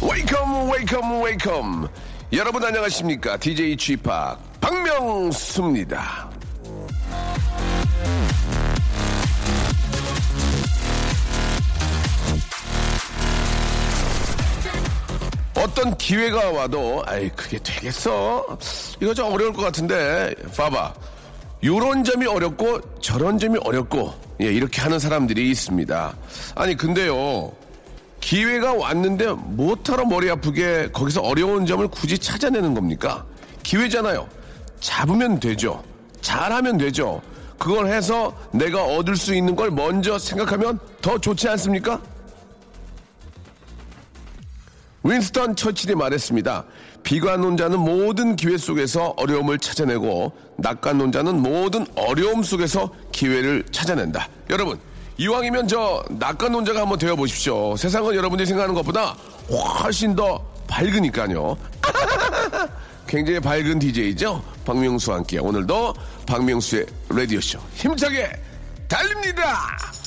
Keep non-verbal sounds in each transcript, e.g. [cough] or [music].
Welcome, welcome, welcome. 여러분 안녕하십니까? DJ Chip 박명수입니다. 어떤 기회가 와도 아이 그게 되겠어? 이거 좀 어려울 것 같은데 봐봐. 요런 점이 어렵고 저런 점이 어렵고 예 이렇게 하는 사람들이 있습니다. 아니 근데요 기회가 왔는데 뭐하러 머리 아프게 거기서 어려운 점을 굳이 찾아내는 겁니까? 기회잖아요. 잡으면 되죠. 잘하면 되죠. 그걸 해서 내가 얻을 수 있는 걸 먼저 생각하면 더 좋지 않습니까? 윈스턴 처칠이 말했습니다. 비관론자는 모든 기회 속에서 어려움을 찾아내고 낙관론자는 모든 어려움 속에서 기회를 찾아낸다. 여러분 이왕이면 저 낙관론자가 한번 되어 보십시오. 세상은 여러분들이 생각하는 것보다 훨씬 더 밝으니까요. [laughs] 굉장히 밝은 DJ죠. 박명수와 함께 오늘도 박명수의 라디오쇼 힘차게 달립니다.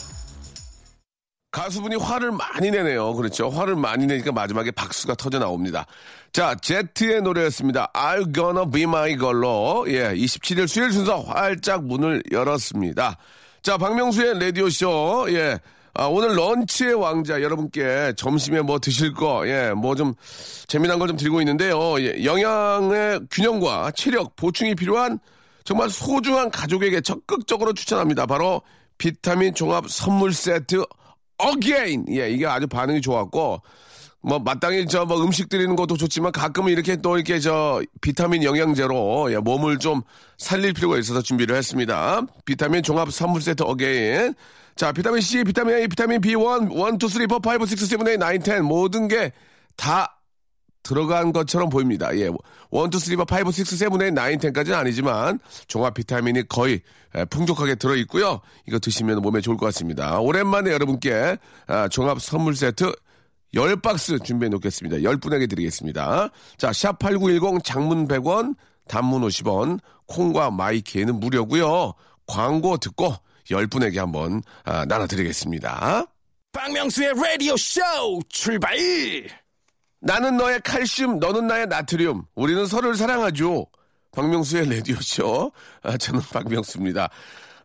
가수분이 화를 많이 내네요. 그렇죠. 화를 많이 내니까 마지막에 박수가 터져 나옵니다. 자, 제트의 노래였습니다. I'm gonna be my girl로, 예, 27일 수요일 순서 활짝 문을 열었습니다. 자, 박명수의 라디오쇼, 예, 아, 오늘 런치의 왕자 여러분께 점심에 뭐 드실 거, 예, 뭐 좀 재미난 걸 좀 드리고 있는데요. 예, 영양의 균형과 체력 보충이 필요한 정말 소중한 가족에게 적극적으로 추천합니다. 바로 비타민 종합 선물 세트 again 예 이게 아주 반응이 좋았고 뭐 마땅히 저 뭐 음식 드리는 것도 좋지만 가끔은 이렇게 또 이렇게 저 비타민 영양제로 예, 몸을 좀 살릴 필요가 있어서 준비를 했습니다. 비타민 종합 선물 세트 again 자 비타민 C, 비타민 A, 비타민 B1, 1, 2, 3, 4, 5, 6, 7, 8, 9, 10 모든 게 다 들어간 것처럼 보입니다. 예. 1, 2, 3, 4, 5, 6, 7, 8, 9, 10까지는 아니지만 종합 비타민이 거의 예, 풍족하게 들어있고요. 이거 드시면 몸에 좋을 것 같습니다. 오랜만에 여러분께 아, 종합 선물 세트 10박스 준비해 놓겠습니다. 10분에게 드리겠습니다. 자, 샵8910 장문 100원, 단문 50원, 콩과 마이케이는 무료고요. 광고 듣고 10분에게 한번 아, 나눠드리겠습니다. 박명수의 라디오쇼 출발! 나는 너의 칼슘, 너는 나의 나트륨. 우리는 서로를 사랑하죠. 박명수의 라디오쇼. 아, 저는 박명수입니다.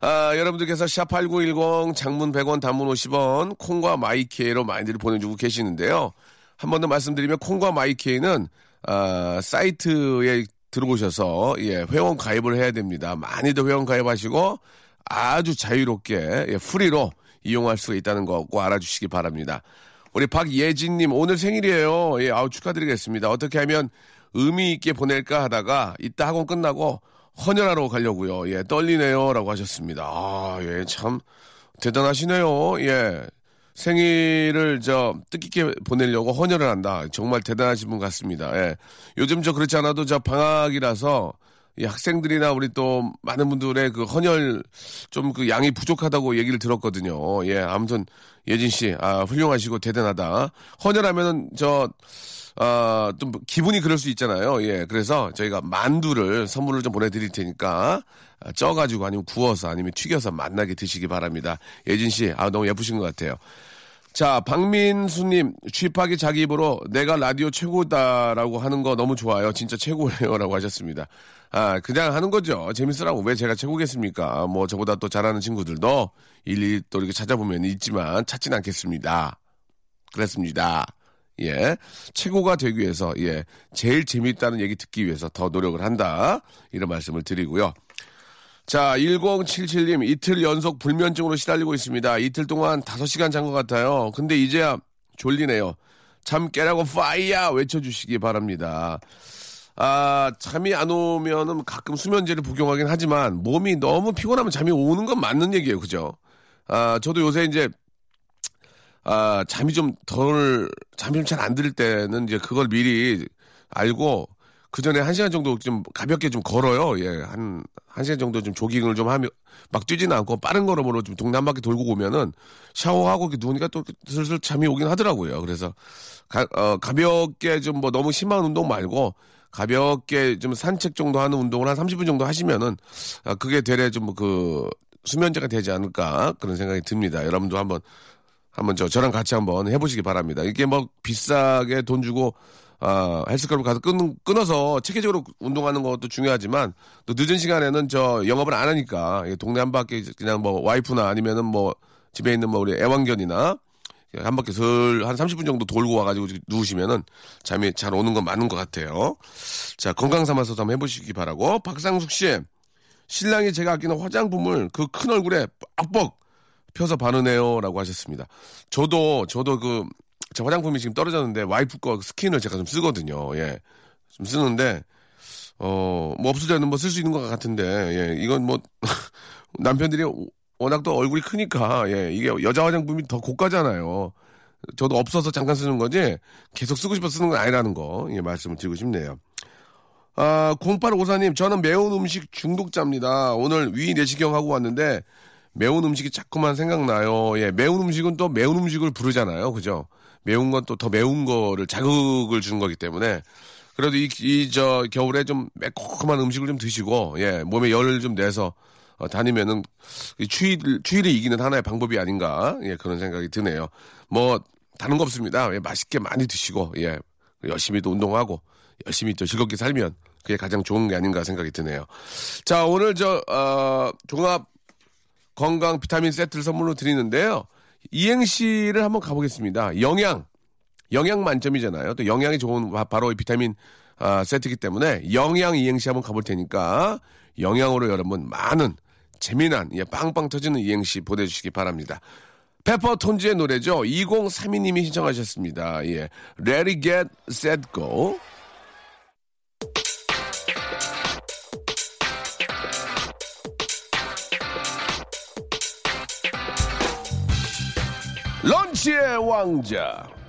아, 여러분들께서 샵8910 장문 100원, 단문 50원, 콩과 마이케이로 많이들 보내주고 계시는데요. 한 번 더 말씀드리면 콩과 마이케이는 아, 사이트에 들어오셔서 예, 회원 가입을 해야 됩니다. 많이들 회원 가입하시고 아주 자유롭게 예, 프리로 이용할 수 있다는 거 꼭 알아주시기 바랍니다. 우리 박예진님 오늘 생일이에요. 예, 아우 축하드리겠습니다. 어떻게 하면 의미 있게 보낼까 하다가 이따 학원 끝나고 헌혈하러 가려고요. 예, 떨리네요라고 하셨습니다. 아, 예, 참 대단하시네요. 예. 생일을 저 뜻깊게 보내려고 헌혈을 한다. 정말 대단하신 분 같습니다. 예. 요즘 저 그렇지 않아도 저 방학이라서 이 학생들이나 우리 또 많은 분들의 그 헌혈 좀 그 양이 부족하다고 얘기를 들었거든요. 예, 아무튼 예진 씨, 아, 훌륭하시고 대단하다. 헌혈하면은 저, 아, 좀 기분이 그럴 수 있잖아요. 예, 그래서 저희가 만두를 선물을 좀 보내드릴 테니까 아, 쪄가지고 아니면 구워서 아니면 튀겨서 맛나게 드시기 바랍니다. 예진 씨, 아, 너무 예쁘신 것 같아요. 자, 박민수님, 취입하기 자기 입으로 내가 라디오 최고다라고 하는 거 너무 좋아요. 진짜 최고예요. [laughs] 라고 하셨습니다. 아, 그냥 하는 거죠. 재밌으라고. 왜 제가 최고겠습니까? 뭐, 저보다 또 잘하는 친구들도 일일이 또 이렇게 찾아보면 있지만 찾진 않겠습니다. 그렇습니다. 예. 최고가 되기 위해서, 예. 제일 재밌다는 얘기 듣기 위해서 더 노력을 한다. 이런 말씀을 드리고요. 자, 1077님, 이틀 연속 불면증으로 시달리고 있습니다. 이틀 동안 5시간 잔 것 같아요. 근데 이제야 졸리네요. 잠 깨라고 파이야! 외쳐주시기 바랍니다. 아, 잠이 안 오면은 가끔 수면제를 복용하긴 하지만 몸이 너무 피곤하면 잠이 오는 건 맞는 얘기예요. 그죠? 아, 저도 요새 이제 아, 잠이 좀 덜, 잠이 좀 잘 안 들 때는 이제 그걸 미리 알고 그 전에 한 시간 정도 좀 가볍게 좀 걸어요. 예, 한, 한 시간 정도 좀 조깅을 좀 하면 막 뛰지는 않고 빠른 걸음으로 좀 동네 한 바퀴 돌고 오면은 샤워하고 이렇게 누우니까 또 슬슬 잠이 오긴 하더라고요. 그래서 가, 어, 가볍게 좀 뭐 너무 심한 운동 말고 가볍게 좀 산책 정도 하는 운동을 한 30분 정도 하시면은 아, 그게 되레 좀 그 수면제가 되지 않을까 그런 생각이 듭니다. 여러분도 한번 한번 저 저랑 같이 한번 해보시기 바랍니다. 이게 뭐 비싸게 돈 주고 아, 헬스클럽 가서 끊, 끊어서 체계적으로 운동하는 것도 중요하지만 또 늦은 시간에는 저 영업을 안 하니까 예, 동네 한 바퀴 그냥 뭐 와이프나 아니면은 뭐 집에 있는 뭐 우리 애완견이나 한 바퀴 슬 한 30분 정도 돌고 와가지고 누우시면은 잠이 잘 오는 건 맞는 것 같아요. 자, 건강 삼아서 한번 해보시기 바라고. 박상숙 씨, 신랑이 제가 아끼는 화장품을 그 큰 얼굴에 빡빡 펴서 바르네요. 라고 하셨습니다. 저도, 저도 그, 제 화장품이 지금 떨어졌는데 와이프 거 스킨을 제가 좀 쓰거든요. 예. 좀 쓰는데, 어, 뭐 없어져는 뭐 쓸 수 있는 것 같은데, 예. 이건 뭐, [laughs] 남편들이 워낙 또 얼굴이 크니까, 예. 이게 여자 화장품이 더 고가잖아요. 저도 없어서 잠깐 쓰는 거지, 계속 쓰고 싶어 쓰는 건 아니라는 거, 예, 말씀을 드리고 싶네요. 아, 0854님, 저는 매운 음식 중독자입니다. 오늘 위 내시경 하고 왔는데, 매운 음식이 자꾸만 생각나요. 예, 매운 음식은 또 매운 음식을 부르잖아요. 그죠? 매운 건 또 더 매운 거를 자극을 주는 거기 때문에. 그래도 이, 이, 저, 겨울에 좀 매콤한 음식을 좀 드시고, 예, 몸에 열을 좀 내서, 어, 다니면은, 이 추위를, 추위를 이기는 하나의 방법이 아닌가, 예, 그런 생각이 드네요. 뭐, 다른 거 없습니다. 예, 맛있게 많이 드시고, 예, 열심히 또 운동하고, 열심히 또 즐겁게 살면, 그게 가장 좋은 게 아닌가 생각이 드네요. 자, 오늘 저, 어, 종합 건강 비타민 세트를 선물로 드리는데요. 이행시를 한번 가보겠습니다. 영양. 영양 만점이잖아요. 또 영양이 좋은 바로 비타민 아, 세트이기 때문에 영양 이행시 한번 가볼 테니까 영양으로 여러분 많은 재미난 예, 빵빵 터지는 이행시 보내주시기 바랍니다. 페퍼톤즈의 노래죠. 2032님이 신청하셨습니다. 예. Ready, get, set, go. 런치의 왕자.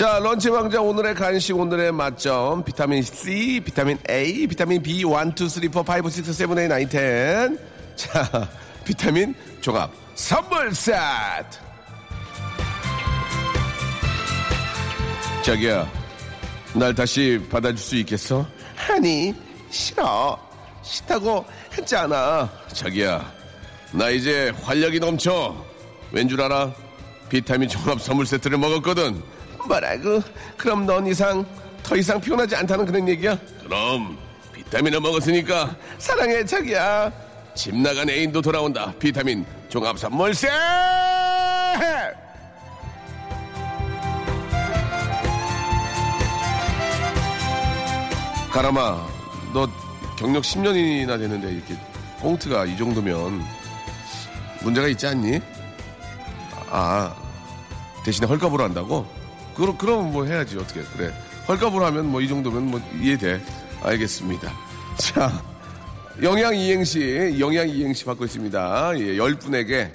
자, 런치 왕자 오늘의 간식 오늘의 맛점 비타민 C, 비타민 A, 비타민 B 1, 2, 3, 4, 5, 6, 7, 8, 9, 10. 자, [laughs] 비타민 종합 선물 세트. 자기야, 날 다시 받아줄 수 있겠어? 아니, 싫어. 싫다고 했잖아. 자기야, 나 이제 활력이 넘쳐. 왠 줄 알아? 비타민 종합 선물 세트를 먹었거든. 뭐라고? 그럼 넌 이상 더 이상 피곤하지 않다는 그런 얘기야? 그럼 비타민을 먹었으니까 사랑해 자기야. 집 나간 애인도 돌아온다. 비타민 종합 선물 세트. 가람아, 너 경력 10년이나 됐는데 이렇게 꽁트가 이 정도면 문제가 있지 않니? 아, 대신에 헐값으로 한다고? 그럼, 그럼 뭐 해야지, 어떻게. 그래. 헐값으로 하면 뭐 이 정도면 뭐 이해돼. 알겠습니다. 자, 영양 이행시, 영양 이행시 받고 있습니다. 예, 10분에게,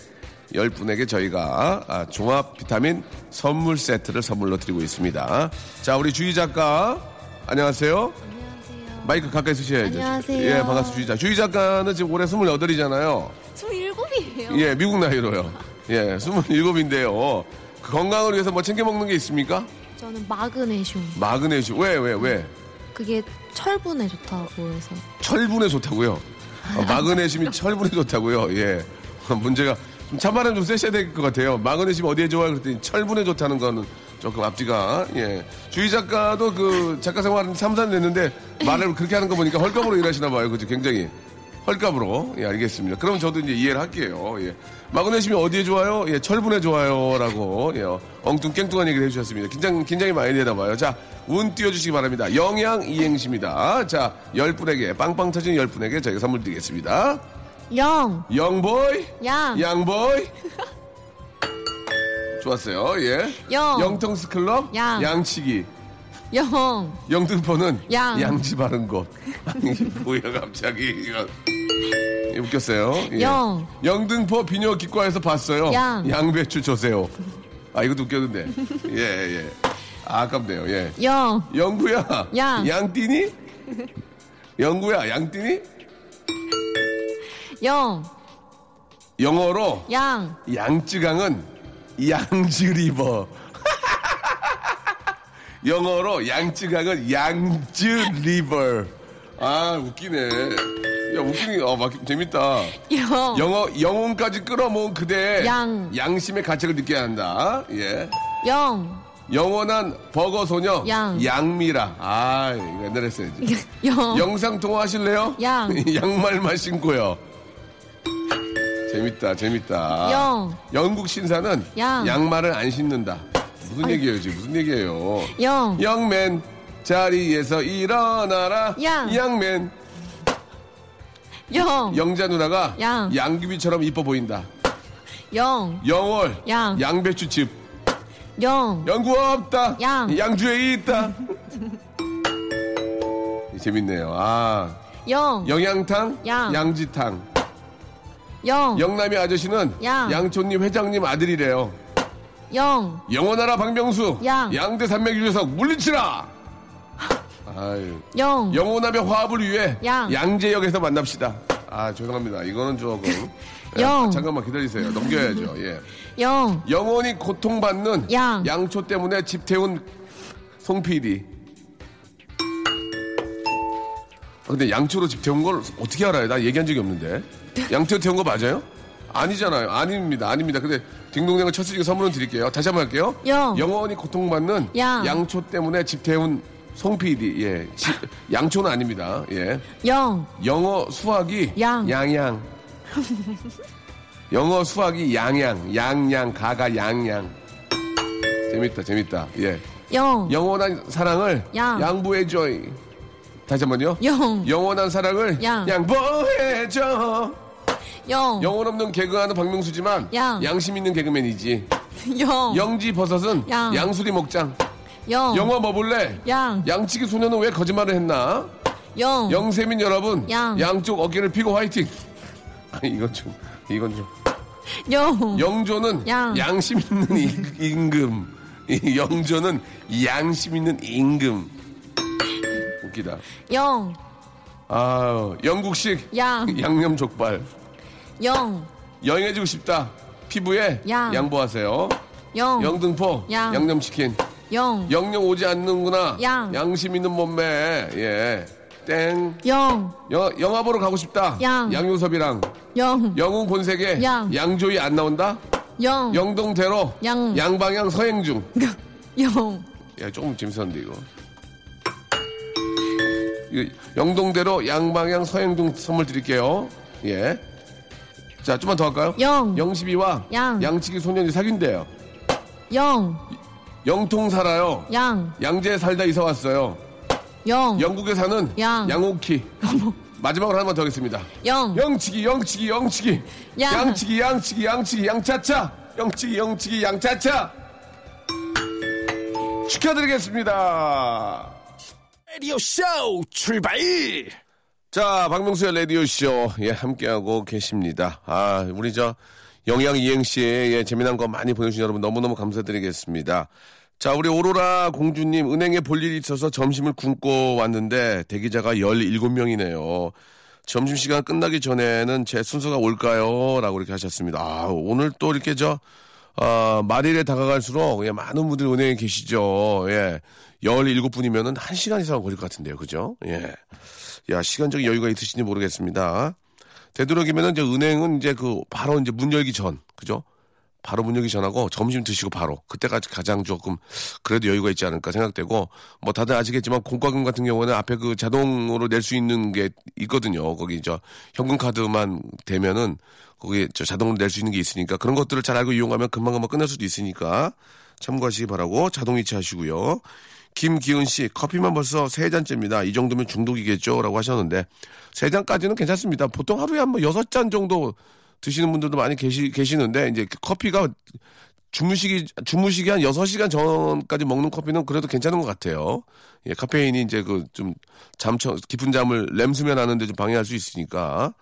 10분에게 저희가 아, 종합 비타민 선물 세트를 선물로 드리고 있습니다. 자, 우리 주희 작가, 안녕하세요. 마이크 가까이 쓰셔야죠. 안녕하세요. 예, 반갑습니다. 주희 작가. 주희 작가는 지금 올해 28이잖아요. 27이에요. 예, 미국 나이로요. 예, 27인데요. 그 건강을 위해서 뭐 챙겨 먹는 게 있습니까? 저는 마그네슘. 마그네슘. 왜, 왜, 왜? 그게 철분에 좋다고 해서. 철분에 좋다고요. 어, 마그네슘이 [laughs] 철분에 좋다고요. 예. [laughs] 문제가 좀 찬바람 좀 쐬셔야 될 것 같아요. 마그네슘 어디에 좋아요? 그랬더니 철분에 좋다는 거는 조금 앞뒤가 예. 주희 작가도 그 작가 생활 3, 4년 됐는데 말을 그렇게 하는 거 보니까 헐값으로 일하시나 봐요. 그죠? 굉장히. 헐값으로. 예, 알겠습니다. 그럼 저도 이제 이해를 할게요. 예. 마그네슘이 어디에 좋아요? 예, 철분에 좋아요. 라고, 예, 엉뚱 깽뚱한 얘기를 해주셨습니다. 긴장, 긴장이 많이 되나 봐요. 자, 운 띄워주시기 바랍니다. 영양 이행시입니다. 자, 열 분에게, 빵빵 터진 열 분에게 저희가 선물 드리겠습니다. 영, 영보이, 양, 양보이. 좋았어요. 예. 영. 영통스 클럽, 양. 양치기. 영, 영등포는 양. 양지 바른 곳. 아니, 뭐야, 갑자기. 이거. 예, 웃겼어요. 예. 영. 영등포 비뇨기과에서 봤어요. 양. 양배추 조세요. 아, 이것도 웃겼는데. 예, 예. 아, 아깝네요. 예. 영, 영구야. 양. 양띠니? 영구야, 양띠니? 영, 영어로 양, 양쯔강은 양즈리버. 영어로 양쯔강은 양즈리버. 아, 웃기네. 야, 웃기니, 어, 막, 재밌다. 영, 영어, 영혼까지 끌어모은 그대. 양. 양심의 가책을 느껴야 한다. 예. 영, 영원한 버거 소녀. 양. 양미라. 아, 이거 옛날에 했어야지. [laughs] 영, 영상 통화 하실래요? 양. [laughs] 양말만 신고요. 재밌다, 재밌다. 영. 영국 신사는 양. 양말을 안 신는다. 무슨 얘기예요, 지금? 무슨 얘기예요? 영, 영맨 자리에서 일어나라. 양. 양맨 영, 영자 누나가 양. 양귀비처럼 이뻐 보인다. 영, 영월 양. 양배추칩 영, 연구 없다. 양. 양주에 있다. [laughs] 재밌네요. 아 영, 영양탕, 양. 양지탕. 영, 영남이 아저씨는 양. 양촌님 회장님 아들이래요. 영, 영원하라 박명수. 양. 양대 산맥 유재석 물리치라. 아유. 영, 영원함의 화합을 위해 양. 양재역에서 만납시다. 아 죄송합니다. 이거는 조금. [laughs] 예, 영. 잠깐만 기다리세요. 넘겨야죠. 예. 영, 영원히 고통받는 양. 양초 때문에 집 태운 송 PD. 아, 근데 양초로 집 태운 걸 어떻게 알아요? 나 얘기한 적이 없는데. [laughs] 양초 태운 거 맞아요? 아니잖아요. 아닙니다. 아닙니다. 근데 딩동댕을 쳤으니까 선물은 드릴게요. 다시 한번 할게요. 영. 영원히 고통받는 양. 양초 때문에 집 태운 송 PD. 예. 집- 양초는 아닙니다. 예. 영, 영어 수학이 양. 양양. 영어 수학이 양양, 양양, 가가 양양. 재밌다, 재밌다. 예. 영, 영원한 사랑을 양. 양보해줘. 다시 한 번요. 영, 영원한 사랑을 양. 양보해줘. 영, 영혼 없는 개그하는 박명수지만 양. 양심 있는 개그맨이지. 영, 영지 버섯은 양. 양수리 먹장. 영, 영화 뭐 볼래? 양, 양치기 소녀는 왜 거짓말을 했나? 영, 영세민 여러분, 양. 양쪽 어깨를 피고 화이팅. 아니 이건 좀, 이건 좀. 영, 영조는 양. 양심 있는 임- 임금. 이 영조는 양심 있는 임금. 웃기다. 영, 아, 영국식 양. 양념 족발. 영, 여행해주고 싶다. 피부에 양. 양보하세요. 영, 영등포 양. 양념치킨. 영, 영영 오지 않는구나. 양. 양심 있는 몸매. 예. 땡. 영, 영, 영화 보러 가고 싶다. 양. 양효섭이랑 영, 영웅 본색에 양. 양조이 안 나온다. 영, 영동대로 양. 양방향 서행 중. [laughs] 영, 야, 조금 재밌었는데 이거. 이거 영동대로 양방향 서행 중 선물 드릴게요. 예. 자, 좀만 더 할까요? 영. 영십이와 양. 양치기 소년이 사귄대요. 영, 영통 살아요. 양, 양재 살다 이사 왔어요. 영, 영국에 사는 양. 양옥희. 마지막으로 하나만 더 하겠습니다. 영, 영치기, 영치기, 영치기. 양. 양치기, 양치기, 양치기, 양차차. 영치기, 영치기, 양차차. 축하드리겠습니다. 라디오 쇼 출발! 자, 박명수의 라디오쇼, 예, 함께하고 계십니다. 아, 우리 저, 영양 이행시, 예, 재미난 거 많이 보내주신 여러분 너무너무 감사드리겠습니다. 자, 우리 오로라 공주님, 은행에 볼 일이 있어서 점심을 굶고 왔는데, 대기자가 17명이네요. 점심시간 끝나기 전에는 제 순서가 올까요? 라고 이렇게 하셨습니다. 아, 오늘 또 이렇게 저, 아, 말일에 다가갈수록, 예, 많은 분들이 은행에 계시죠. 예. 17분이면은 1시간 이상 걸릴 것 같은데요. 그죠? 예. 야, 시간적인 여유가 있으신지 모르겠습니다. 되도록이면은 이제 은행은 이제 그 바로 이제 문 열기 전, 그죠? 바로 문 열기 전하고 점심 드시고 바로 그때가 가장 조금 그래도 여유가 있지 않을까 생각되고 뭐 다들 아시겠지만 공과금 같은 경우는 앞에 그 자동으로 낼 수 있는 게 있거든요. 거기 저 현금 카드만 되면은 거기 저 자동으로 낼 수 있는 게 있으니까 그런 것들을 잘 알고 이용하면 금방 금방 끝날 수도 있으니까 참고하시기 바라고 자동 이체 하시고요. 김기은 씨, 커피만 벌써 세 잔째입니다. 이 정도면 중독이겠죠? 라고 하셨는데, 세 잔까지는 괜찮습니다. 보통 하루에 한 뭐 여섯 잔 정도 드시는 분들도 많이 계시, 계시는데, 이제 커피가 주무시기, 주무시기 한 여섯 시간 전까지 먹는 커피는 그래도 괜찮은 것 같아요. 예, 카페인이 이제 그 좀 잠처, 깊은 잠을 램수면 하는데 좀 방해할 수 있으니까,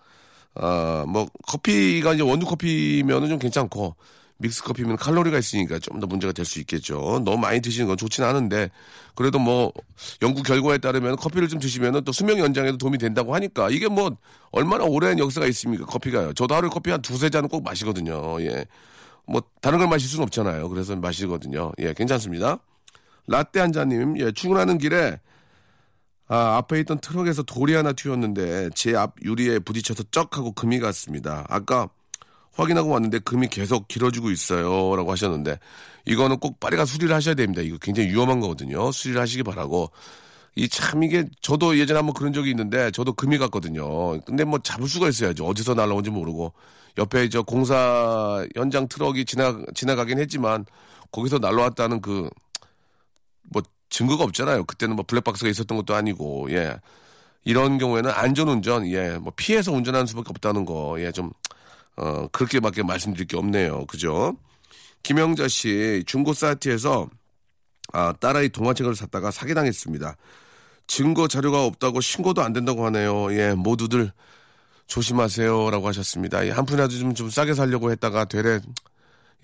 아, 뭐, 커피가 이제 원두 커피면은 좀 괜찮고, 믹스 커피면 칼로리가 있으니까 좀 더 문제가 될 수 있겠죠. 너무 많이 드시는 건 좋지는 않은데 그래도 뭐 연구 결과에 따르면 커피를 좀 드시면 또 수명 연장에도 도움이 된다고 하니까 이게 뭐 얼마나 오랜 역사가 있습니까 커피가요. 저도 하루에 커피 한 두세 잔은 꼭 마시거든요. 예. 뭐 다른 걸 마실 수는 없잖아요. 그래서 마시거든요. 예, 괜찮습니다. 라떼 한 잔님, 예, 출근하는 길에 아, 앞에 있던 트럭에서 돌이 하나 튀었는데 제 앞 유리에 부딪혀서 쩍 하고 금이 갔습니다. 아까 확인하고 왔는데 금이 계속 길어지고 있어요. 라고 하셨는데, 이거는 꼭 빨리 가 수리를 하셔야 됩니다. 이거 굉장히 위험한 거거든요. 수리를 하시기 바라고. 이 참 이게 저도 예전에 한번 그런 적이 있는데 저도 금이 갔거든요. 근데 뭐 잡을 수가 있어야죠. 어디서 날라온지 모르고 옆에 저 공사 현장 트럭이 지나 지나가긴 했지만 거기서 날라왔다는 그 뭐 증거가 없잖아요. 그때는 뭐 블랙박스가 있었던 것도 아니고 예 이런 경우에는 안전 운전 예 뭐 피해서 운전하는 수밖에 없다는 거 예 좀 어, 그렇게밖에 말씀드릴 게 없네요. 그죠? 김영자 씨, 중고 사이트에서 아, 딸아이 동화책을 샀다가 사기당했습니다. 증거 자료가 없다고 신고도 안 된다고 하네요. 예, 모두들 조심하세요라고 하셨습니다. 예, 한 푼이라도 좀, 좀 싸게 살려고 했다가 되레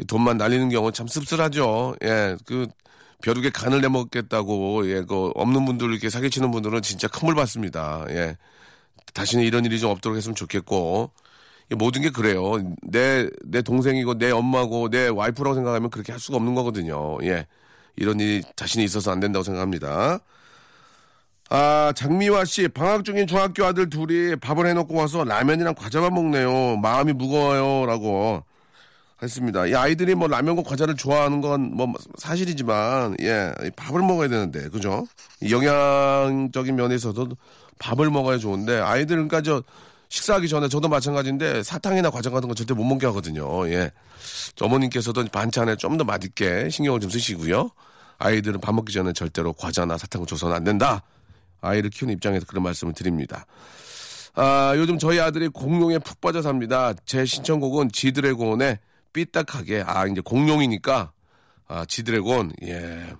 돈만 날리는 경우 참 씁쓸하죠. 예, 그 벼룩에 간을 내먹겠다고 예, 그 없는 분들 이렇게 사기치는 분들은 진짜 큰 물 받습니다. 예, 다시는 이런 일이 좀 없도록 했으면 좋겠고 모든 게 그래요. 내, 내 동생이고, 내 엄마고, 내 와이프라고 생각하면 그렇게 할 수가 없는 거거든요. 예. 이런 일이 자신이 있어서 안 된다고 생각합니다. 아, 장미화 씨, 방학 중인 중학교 아들 둘이 밥을 해놓고 와서 라면이랑 과자만 먹네요. 마음이 무거워요. 라고 했습니다. 이 아이들이 뭐 라면과 과자를 좋아하는 건 뭐 사실이지만, 예, 밥을 먹어야 되는데, 그죠? 영양적인 면에서도 밥을 먹어야 좋은데, 아이들은 그러니까 저, 식사하기 전에 저도 마찬가지인데 사탕이나 과자 같은 거 절대 못 먹게 하거든요. 예. 어머님께서도 반찬에 좀 더 맛있게 신경을 좀 쓰시고요. 아이들은 밥 먹기 전에 절대로 과자나 사탕을 줘서는 안 된다. 아이를 키우는 입장에서 그런 말씀을 드립니다. 아, 요즘 저희 아들이 공룡에 푹 빠져 삽니다. 제 신청곡은 지드래곤의 삐딱하게. 아, 이제 공룡이니까. 아, 지드래곤. 예.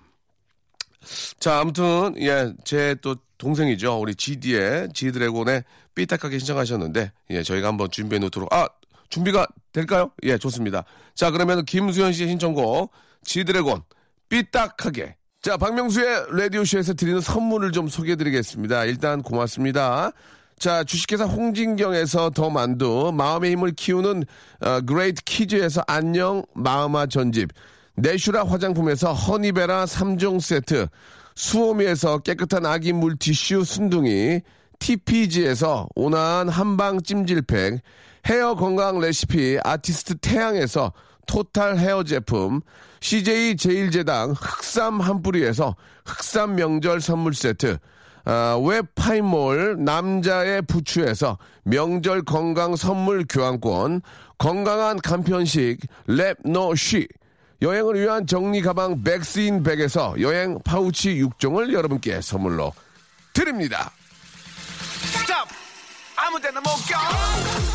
자, 아무튼, 예, 제 또 동생이죠. 우리 GD의 지드래곤의 삐딱하게 신청하셨는데, 예, 저희가 한번 준비해 놓도록, 아, 준비가 될까요? 예, 좋습니다. 자, 그러면 김수현 씨의 신청곡, 지드래곤, 삐딱하게. 자, 박명수의 라디오쇼에서 드리는 선물을 좀 소개해 드리겠습니다. 일단 고맙습니다. 자, 주식회사 홍진경에서 더 만두, 마음의 힘을 키우는 어, 그레이트 키즈에서 안녕 마음아 전집, 내슈라 화장품에서 허니베라 3종 세트, 수오미에서 깨끗한 아기 물티슈 순둥이, TPG에서 온화한 한방 찜질팩, 헤어 건강 레시피 아티스트 태양에서 total hair 제품, CJ 제일제당 흑삼 한 뿌리에서 흑삼 명절 선물 세트, 아, 웹파이몰 남자의 부추에서 명절 건강 선물 교환권, 건강한 간편식 랩노쉬, 여행을 위한 정리 가방 백스인 백에서 여행 파우치 6종을 여러분께 선물로 드립니다. stop! 아무 데나 못 가!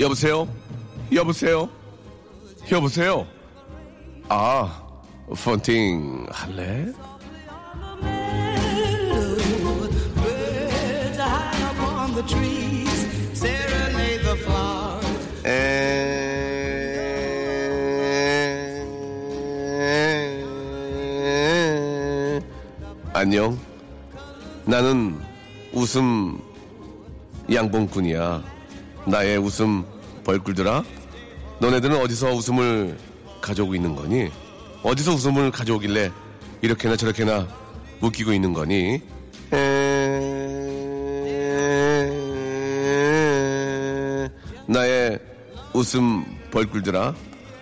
여보세요? 여보세요? 여보세요? 아, 펀팅 할래? 에... 안녕. 나는 웃음 양봉꾼이야. 나의 웃음 벌꿀들아. 너네들은 어디서 웃음을 가져오고 있는 거니? 어디서 웃음을 가져오길래 이렇게나 저렇게나 웃기고 있는 거니? 에... 나의 웃음 벌꿀들아.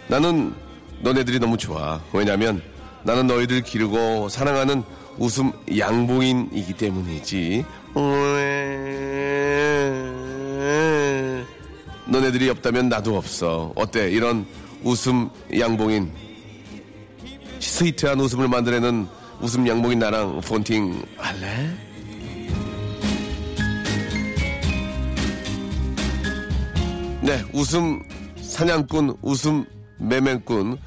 나는 너네들이 너무 좋아. 왜냐면 나는 너희들 기르고 사랑하는 웃음 양봉인이기 때문이지. 너네들이 없다면 나도 없어. 어때? 이런 웃음 양봉인. 스위트한 웃음을 만들어내는 웃음 양봉인 나랑 폰팅 할래? 네, 웃음 사냥꾼, 웃음 매매꾼,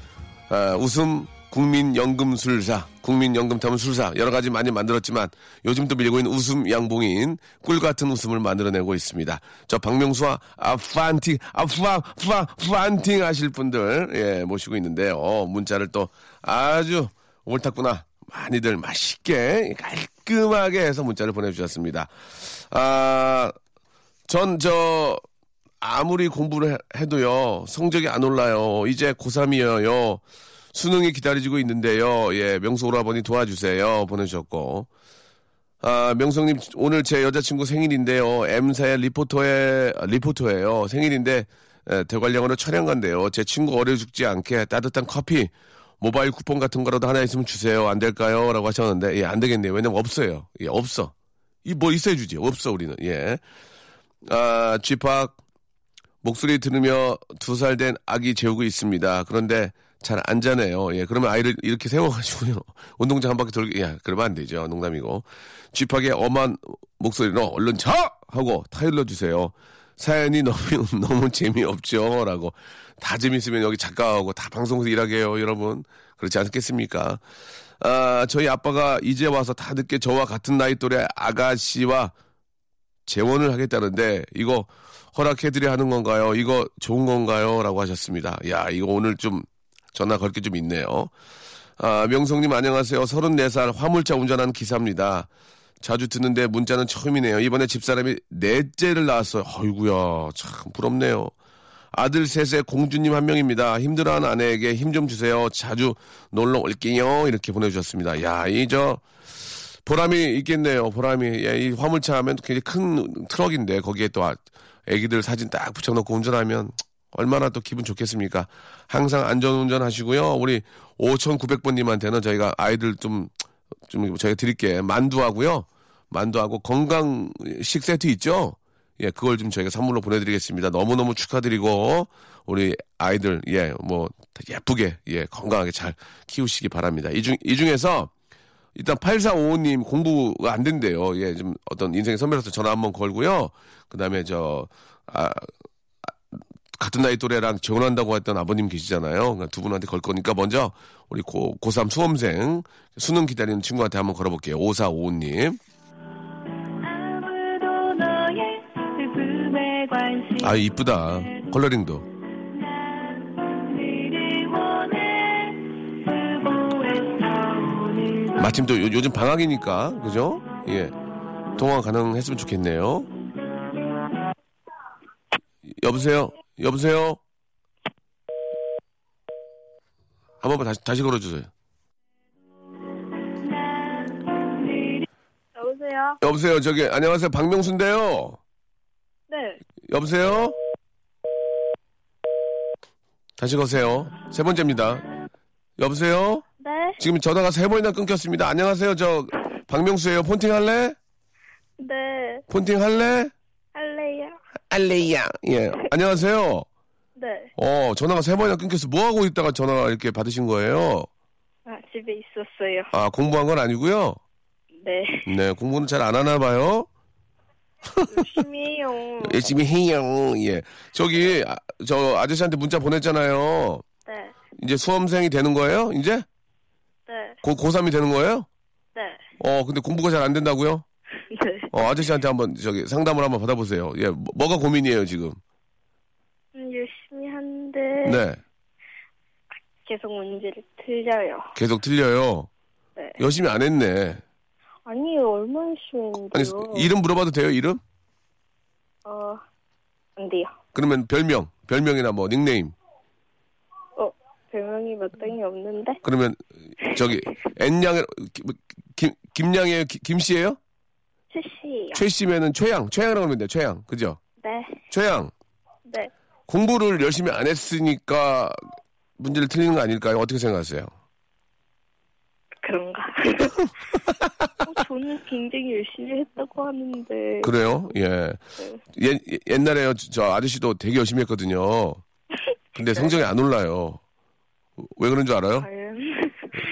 아, 웃음 국민연금술사, 국민연금타운술사 여러 가지 많이 만들었지만 요즘 또 밀고 있는 웃음 양봉인 꿀 같은 웃음을 만들어내고 있습니다. 저 박명수와 아 판팅, 아파 파 판팅 하실 분들 예 모시고 있는데요. 문자를 또 아주 옳았구나 많이들 맛있게 깔끔하게 해서 문자를 보내주셨습니다. 아, 전 저 아무리 공부를 해- 해도요 성적이 안 올라요. 이제 고3이에요. 수능이 기다리고 있는데요. 예, 명수 오라버니 도와주세요. 보내주셨고. 아, 명성님, 오늘 제 여자친구 생일인데요. M사의 리포터의, 아, 리포터예요. 생일인데, 에, 대관령으로 촬영 간대요. 제 친구 어려 죽지 않게 따뜻한 커피, 모바일 쿠폰 같은 거라도 하나 있으면 주세요. 안 될까요? 라고 하셨는데, 예, 안 되겠네요. 왜냐면 없어요. 예, 없어. 이 뭐 있어야 주지. 없어, 우리는. 예. 아, 쥐팍, 목소리 들으며 두 살 된 아기 재우고 있습니다. 그런데 잘 안 자네요. 예, 그러면 아이를 이렇게 세워가지고요. [laughs] 운동장 한 바퀴 돌게, 야, 그러면 안 되죠. 농담이고. 쥐팍의 엄한 목소리로 얼른 자! 하고 타일러 주세요. 사연이 너무, [laughs] 너무 재미없죠. 라고. 다 재밌으면 여기 작가하고 다 방송에서 일하게 해요, 여러분. 그렇지 않겠습니까? 아, 저희 아빠가 이제 와서 다 늦게 저와 같은 나이 또래 아가씨와 재원을 하겠다는데 이거 허락해드려야 하는 건가요? 이거 좋은 건가요? 라고 하셨습니다. 야, 이거 오늘 좀 전화 걸 게 좀 있네요. 아, 명성님 안녕하세요. 34살 화물차 운전하는 기사입니다. 자주 듣는데 문자는 처음이네요. 이번에 집사람이 넷째를 낳았어요. 아이구야, 참 부럽네요. 아들 셋에 공주님 한 명입니다. 힘들어하는 아내에게 힘 좀 주세요. 자주 놀러 올게요. 이렇게 보내주셨습니다. 야, 이 저 보람이 있겠네요. 보람이 예, 이 화물차 하면 굉장히 큰 트럭인데 거기에 또 아- 애기들 사진 딱 붙여놓고 운전하면 얼마나 또 기분 좋겠습니까? 항상 안전운전 하시고요. 우리 5,900번님한테는 저희가 아이들 좀, 좀 저희가 드릴게. 만두하고요. 만두하고 건강식 세트 있죠? 예, 그걸 좀 저희가 선물로 보내드리겠습니다. 너무너무 축하드리고, 우리 아이들, 예, 뭐, 예쁘게, 예, 건강하게 잘 키우시기 바랍니다. 이 중, 이 중에서 일단 8455님 공부가 안 된대요. 예, 좀 어떤 인생의 선배로서 전화 한번 걸고요. 그 다음에 저, 아, 아, 같은 나이 또래랑 재혼한다고 했던 아버님 계시잖아요. 그러니까 두 분한테 걸 거니까 먼저 우리 고, 고3 수험생 수능 기다리는 친구한테 한번 걸어볼게요. 5455님. 아무도 너의 슬픔에 관심 아, 이쁘다. 컬러링도. 마침 또 요, 요즘 방학이니까, 그죠? 예. 통화 가능했으면 좋겠네요. 여보세요? 여보세요? 한 번만 다시, 다시 걸어주세요. 여보세요? 여보세요? 저기, 안녕하세요. 박명수인데요. 네 여보세요? 다시 거세요. 세 번째입니다. 여보세요? 네? 지금 전화가 세 번이나 끊겼습니다. 안녕하세요. 저, 박명수예요. 폰팅 할래? 네 폰팅 할래? 할래야. 예. 안녕하세요. 네 어, 전화가 세 번이나 끊겼어. 뭐 하고 있다가 전화 이렇게 받으신 거예요? 아, 집에 있었어요 아, 공부한 건 아니고요. 네 네, 공부는 잘 안 하나 봐요. 열심히 해요 [laughs] 열심히 해요. 예. 저기 아, 저 아저씨한테 문자 보냈잖아요. 네 이제 수험생이 되는 거예요? 이제? 네, 고, 고3이 되는 거예요? 네, 어, 근데 공부가 잘 안 된다고요? 네. 어, 아저씨한테 한번 저기 상담을 한번 받아보세요. 예, 뭐- 뭐가 고민이에요, 지금? 음, 열심히 하는데 네. 계속 문제를 틀려요. 계속 틀려요. 네. 열심히 안 했네. 아니요, 얼마나 열심히 아니, 했는데요. 이름 물어봐도 돼요, 이름? 어, 안 돼요. 그러면 별명, 별명이나 뭐 닉네임. 어, 별명이 마땅히 없는데? 그러면 저기 N양의 김 김양의 기- 김 씨예요? 최씨예요. 최 씨면은 최양, 최양이라고 하면 돼. 최양. 그죠? 네, 최양. 네. 공부를 열심히 안 했으니까 문제를 틀리는 거 아닐까요? 어떻게 생각하세요? 그런가? [laughs] 어, 저는 굉장히 열심히 했다고 하는데. 그래요? 예. 예 옛날에 저 아저씨도 되게 열심히 했거든요. 근데 성적이 안 올라요. 왜 그런 줄 알아요? 과연.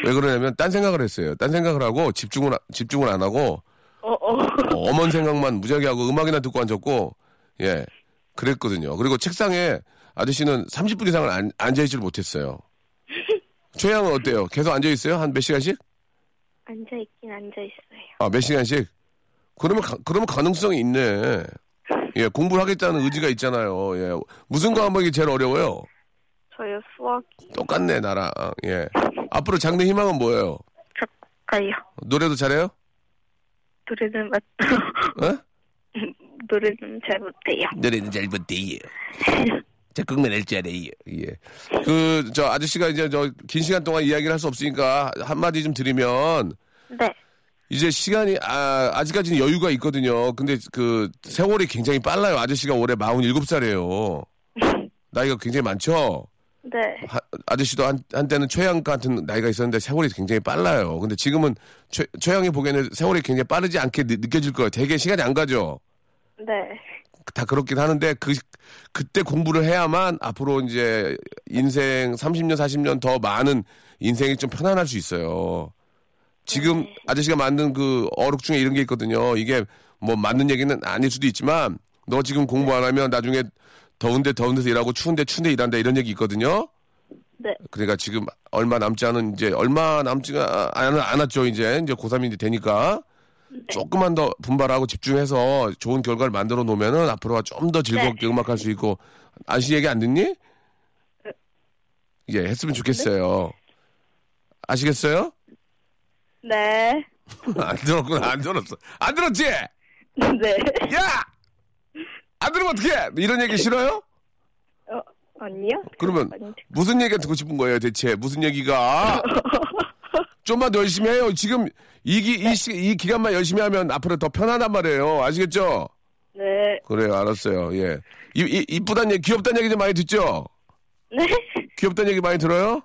왜 그러냐면 딴 생각을 했어요. 딴 생각을 하고 집중을 아- 집중을 안 하고 어, 어. 어, 엄한 생각만 무지하게 하고 음악이나 듣고 앉았고 예 그랬거든요. 그리고 책상에 아저씨는 30분 이상을 안, 앉아있지를 못했어요. 최양은 어때요? 계속 앉아있어요? 한 몇 시간씩? 앉아있긴 앉아있어요. 아, 몇 시간씩? 그러면, 가, 그러면 가능성이 있네. 예, 공부를 하겠다는 의지가 있잖아요. 예. 무슨 과목이 제일 어려워요? 저요, 수학이. 똑같네, 나랑. 예. 앞으로 장래 희망은 뭐예요? 가요. 노래도 잘해요? 노래는 맞, 어? [laughs] 노래는 잘 못해요. 노래는 잘 못해요. 작곡만 할줄 알아요. 예. 그, 저, 아저씨가 이제 저, 긴 시간 동안 이야기를 할 수 없으니까 한마디 좀 드리면, 네. 이제 시간이, 아, 아직까지는 여유가 있거든요. 근데 그, 세월이 굉장히 빨라요. 아저씨가 올해 47살이에요. [laughs] 나이가 굉장히 많죠? 네. 하- 아저씨도 한, 한때는 최양 같은 나이가 있었는데 세월이 굉장히 빨라요. 근데 지금은 최, 최양이 보기에는 세월이 굉장히 빠르지 않게 느, 느껴질 거예요. 되게 시간이 안 가죠? 네. 다 그렇긴 하는데 그 그때 공부를 해야만 앞으로 이제 인생 30년 40년 더 많은 인생이 좀 편안할 수 있어요. 지금 아저씨가 만든 그 어록 중에 이런 게 있거든요. 이게 뭐 맞는 얘기는 아닐 수도 있지만 너 지금 공부 안 하면 나중에 더운데 더운 데서 일하고 추운데 추운데 일한다 이런 얘기 있거든요. 네. 그러니까 지금 얼마 남지 않은 이제 얼마 남지가 안, 안 왔죠 이제 이제 고3이 이제 되니까 조금만 더 분발하고 집중해서 좋은 결과를 만들어 놓으면은 앞으로가 좀 더 즐겁게 음악할 수 있고 아시 얘기 안 듣니? 예 했으면 좋겠어요. 아시겠어요? 네. [laughs] 안 들었구나 안 들었어 안 들었지? 네. 야! 안 들으면 어떡해? 이런 얘기 싫어요? 어, 아니요? 그러면 무슨 얘기가 듣고 싶은 거예요, 대체? 무슨 얘기가? [laughs] 좀만 더 열심히 해요. 지금 이, 기, 이, 시, 이 기간만 열심히 하면 앞으로 더 편하단 말이에요. 아시겠죠? 네. 그래요, 알았어요. 예. 이, 이, 이쁘단 얘기, 귀엽단 얘기 좀 많이 듣죠? 네. 귀엽단 얘기 많이 들어요?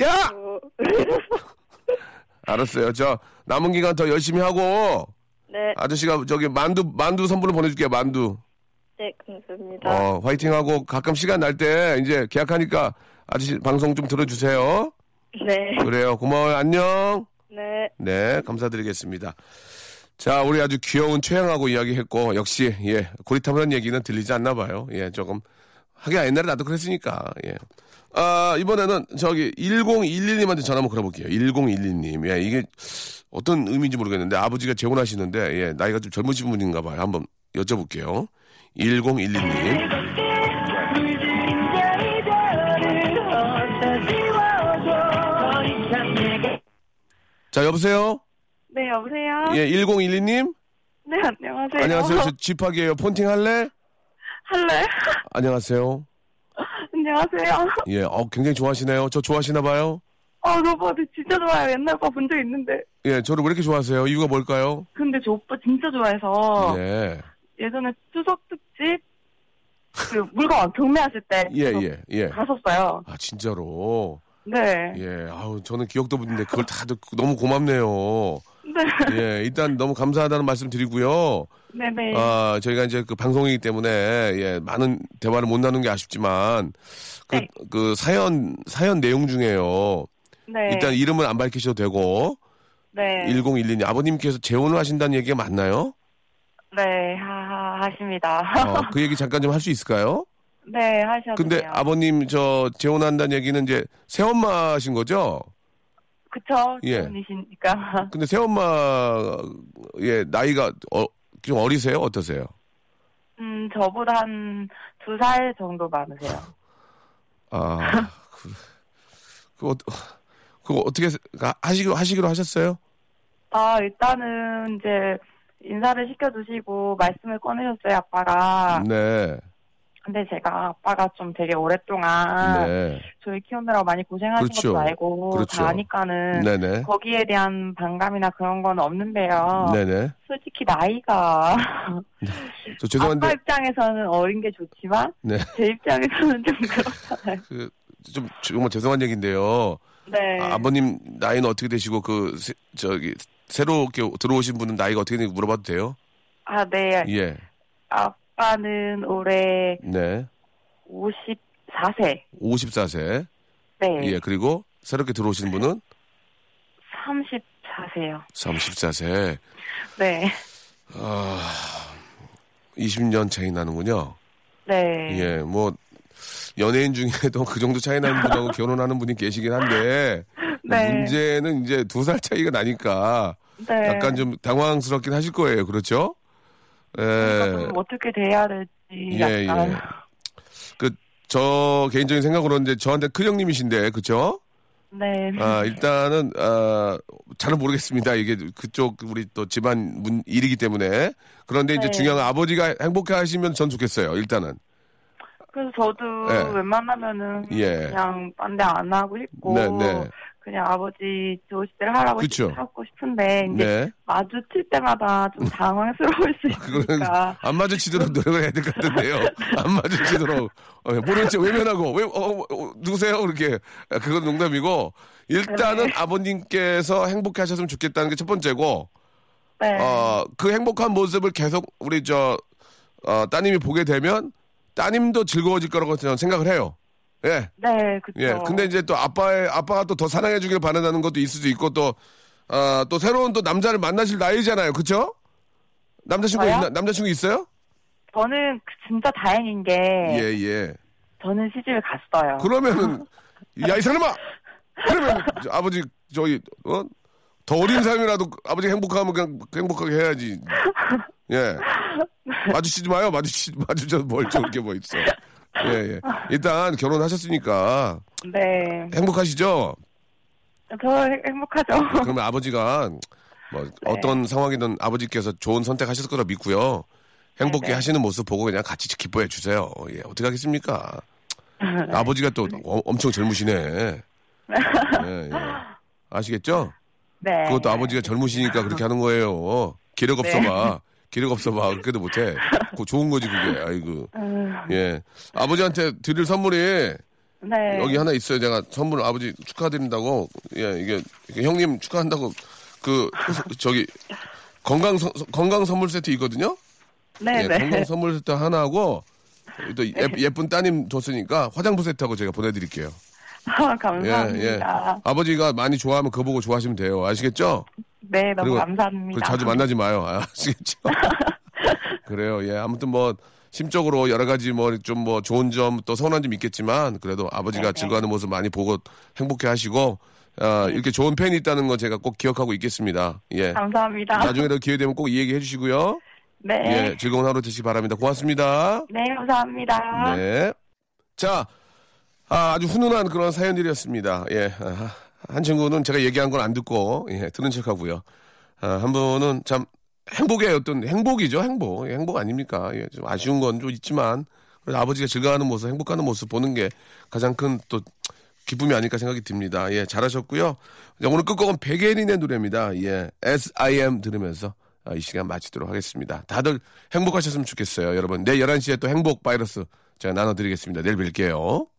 야! 어, [laughs] 알았어요. 저, 남은 기간 더 열심히 하고, 네. 아저씨가 저기 만두, 만두 선물로 보내줄게요, 만두. 네, 감사합니다. 어, 화이팅 하고 가끔 시간 날 때 이제 계약하니까 아저씨 방송 좀 들어주세요. 네. 그래요. 고마워요. 안녕. 네. 네, 감사드리겠습니다. 자, 우리 아주 귀여운 최양하고 이야기했고, 역시, 예, 고리타분한 얘기는 들리지 않나 봐요. 예, 조금. 하긴 옛날에 나도 그랬으니까, 예. 아, 이번에는 저기 1011님한테 전화 한번 걸어볼게요. 1011님. 예, 이게 어떤 의미인지 모르겠는데, 아버지가 재혼하시는데, 예, 나이가 좀 젊으신 분인가 봐요. 한번 여쭤볼게요. 1011님. 자, 여보세요? 네, 여보세요? 예, 1012님? 네, 안녕하세요. 안녕하세요. 저 쥐팍이에요. 폰팅 할래? 할래? 안녕하세요. 안녕하세요. [laughs] 예, 어, 굉장히 좋아하시네요. 저 좋아하시나 봐요? 아, 저 오빠 진짜 좋아요. 옛날 오빠 본 적 있는데. 예, 저를 왜 이렇게 좋아하세요? 이유가 뭘까요? 근데 저 오빠 진짜 좋아해서 예, 예전에 추석 특집 그 물건 [laughs] 경매하실 때 예, 예, 예. 갔었어요. 아, 진짜로? 네. 예, 아우, 저는 기억도 못했는데 그걸 다 듣고 너무 고맙네요. 네. 예, 일단 너무 감사하다는 말씀 드리고요. 네네. 아, 저희가 이제 그 방송이기 때문에, 예, 많은 대화를 못 나누는 게 아쉽지만, 그, 네. 그 사연, 사연 내용 중에요. 네. 일단 이름은 안 밝히셔도 되고, 네. 1012님, 아버님께서 재혼을 하신다는 얘기가 맞나요? 네, 하, 하십니다. 어, 그 얘기 잠깐 좀 할 수 있을까요? 네, 하셔도 근데 돼요. 아버님 저 재혼한다는 얘기는 이제 새엄마신 거죠? 그쵸? 예. 분이시니까. [laughs] 근데 새엄마의 나이가 어, 좀 어리세요? 어떠세요? 음, 저보다 한 두 살 정도 많으세요. [laughs] 아, 그, 어- 그거 어떻게 가- 하시기로, 하시기로 하셨어요? 아, 일단은 이제 인사를 시켜주시고 말씀을 꺼내셨어요, 아빠가. 네. 근데 제가 아빠가 좀 되게 오랫동안 네. 저희 키우느라고 많이 고생하신 그렇죠. 것도 알고 그렇죠. 다 아니까는 네네. 거기에 대한 반감이나 그런 건 없는데요. 네네. 솔직히 나이가 저 죄송한데 아빠 입장에서는 어린 게 좋지만 네. 제 입장에서는 좀 그렇잖아요. 그 좀 정말 죄송한 얘기인데요. 네. 아, 버님 나이는 어떻게 되시고 그 세- 저기 새롭게 들어오신 분은 나이가 어떻게 되는지 물어봐도 돼요? 아, 네. 예. 아 빠는 올해 네. 54세. 54세. 네. 예. 그리고 새롭게 들어오신 분은 34세요. 34세. 네. 아, 20년 차이 나는군요. 네. 예. 뭐 연예인 중에도 그 정도 차이 나는 분하고 [laughs] 결혼하는 분이 계시긴 한데 네. 문제는 이제 두 살 차이가 나니까 네. 약간 좀 당황스럽긴 하실 거예요. 그렇죠? 예. 어떻게 돼야 될지 예, 약간. 예. 그, 저, 개인적인 생각으로는 이제 저한테 큰 형님이신데, 그쵸? 네. 아, 일단은, 아, 잘은 모르겠습니다. 이게 그쪽, 우리 또 집안 문, 일이기 때문에. 그런데 이제 네. 중요한 건 아버지가 행복해 하시면 전 좋겠어요, 일단은. 그래서 저도 예. 웬만하면은 예. 그냥 반대 안 하고 싶고 네, 네. 그냥 아버지 좋으실 대로 하라고 그쵸. 하고 싶은데 이제 네. 마주칠 때마다 좀 당황스러울 수 [laughs] 있으니까 안 마주치도록 노력을 해야 될 것 같은데요. 안 마주치도록. 어, 모른 척 외면하고, 왜, 어, 어, 어, 누구세요? 이렇게. 아, 그건 농담이고, 일단은 네. 아버님께서 행복해 하셨으면 좋겠다는 게 첫 번째고, 네. 어, 그 행복한 모습을 계속 우리 저, 어, 따님이 보게 되면 따님도 즐거워질 거라고 저는 생각을 해요. 예. 네, 그쵸. 예. 근데 이제 또 아빠의, 아빠가 또 더 사랑해 주길 바라는 것도 있을 수도 있고 또, 아, 또 새로운 또 남자를 만나실 나이잖아요. 그쵸? 남자친구? 있나, 남자친구 있어요? 저는 그 진짜 다행인 게 예, 예. 저는 시집을 갔어요. 그러면은, [laughs] 야, 이 사람아! 그러면 저 아버지, 저기, 어? 더 어린 사람이라도 아버지 행복하면 그냥 행복하게 해야지. 예. [laughs] 마주치지 마요. 마주치, 마주쳐서 뭘 저렇게 뭐 있어. 예, 예. 일단 결혼하셨으니까 네. 행복하시죠? 저 행- 행복하죠. 그러면 아버지가 뭐 네. 어떤 상황이든 아버지께서 좋은 선택하셨을 거라 믿고요. 행복해 네, 네. 하시는 모습 보고 그냥 같이 기뻐해 주세요. 예, 어떻게 하겠습니까? [laughs] 아버지가 또 어- 엄청 젊으시네. [laughs] 예, 예. 아시겠죠? 네. 그것도 아버지가 젊으시니까 그렇게 하는 거예요. 기력 없어 네. 봐. 기력 없어 봐. 그렇게도 못해. 그거 좋은 거지, 그게. 아이고. 음, 예. 아버지한테 드릴 선물이 네. 여기 하나 있어요. 제가 선물 아버지 축하드린다고. 예, 이게, 형님 축하한다고 그, 저기, 건강, 선- 건강 선물 세트 있거든요? 네, 예, 네. 건강 선물 세트 하나 하고 또 예, 쁜 따님 줬으니까 화장품 세트하고 제가 보내드릴게요. [laughs] 아, 예, 감사합니다. 예. 아버지가 많이 좋아하면 그거 보고 좋아하시면 돼요. 아시겠죠? 네, 너무 감사합니다. 자주 만나지 마요. 아, 아시겠죠? [laughs] 그래요. 예. 아무튼 뭐 심적으로 여러 가지 뭐 좀 뭐 좋은 점 또 서운한 점 있겠지만 그래도 아버지가 네, 네. 즐거워하는 모습 많이 보고 행복해 하시고 아, 이렇게 좋은 팬이 있다는 거 제가 꼭 기억하고 있겠습니다. 예. 감사합니다. 나중에도 기회 되면 꼭 이 얘기 해주시고요. 네. 예. 즐거운 하루 되시기 바랍니다. 고맙습니다. 네, 감사합니다. 네. 자, 아, 아주 훈훈한 그런 사연들이었습니다. 예. 아, 한 친구는 제가 얘기한 건 안 듣고, 예, 들은 척 하고요. 아, 한 분은 참 행복의 어떤 행복이죠, 행복. 예, 행복 아닙니까? 예, 좀 아쉬운 건 좀 있지만, 아버지가 즐거워하는 모습, 행복하는 모습 보는 게 가장 큰 또 기쁨이 아닐까 생각이 듭니다. 예, 잘하셨고요. 자, 오늘 끝곡은 백예린의 노래입니다. 예, S.I.M. 들으면서 아, 이 시간 마치도록 하겠습니다. 다들 행복하셨으면 좋겠어요, 여러분. 내일 11시에 또 행복 바이러스 제가 나눠드리겠습니다. 내일 뵐게요.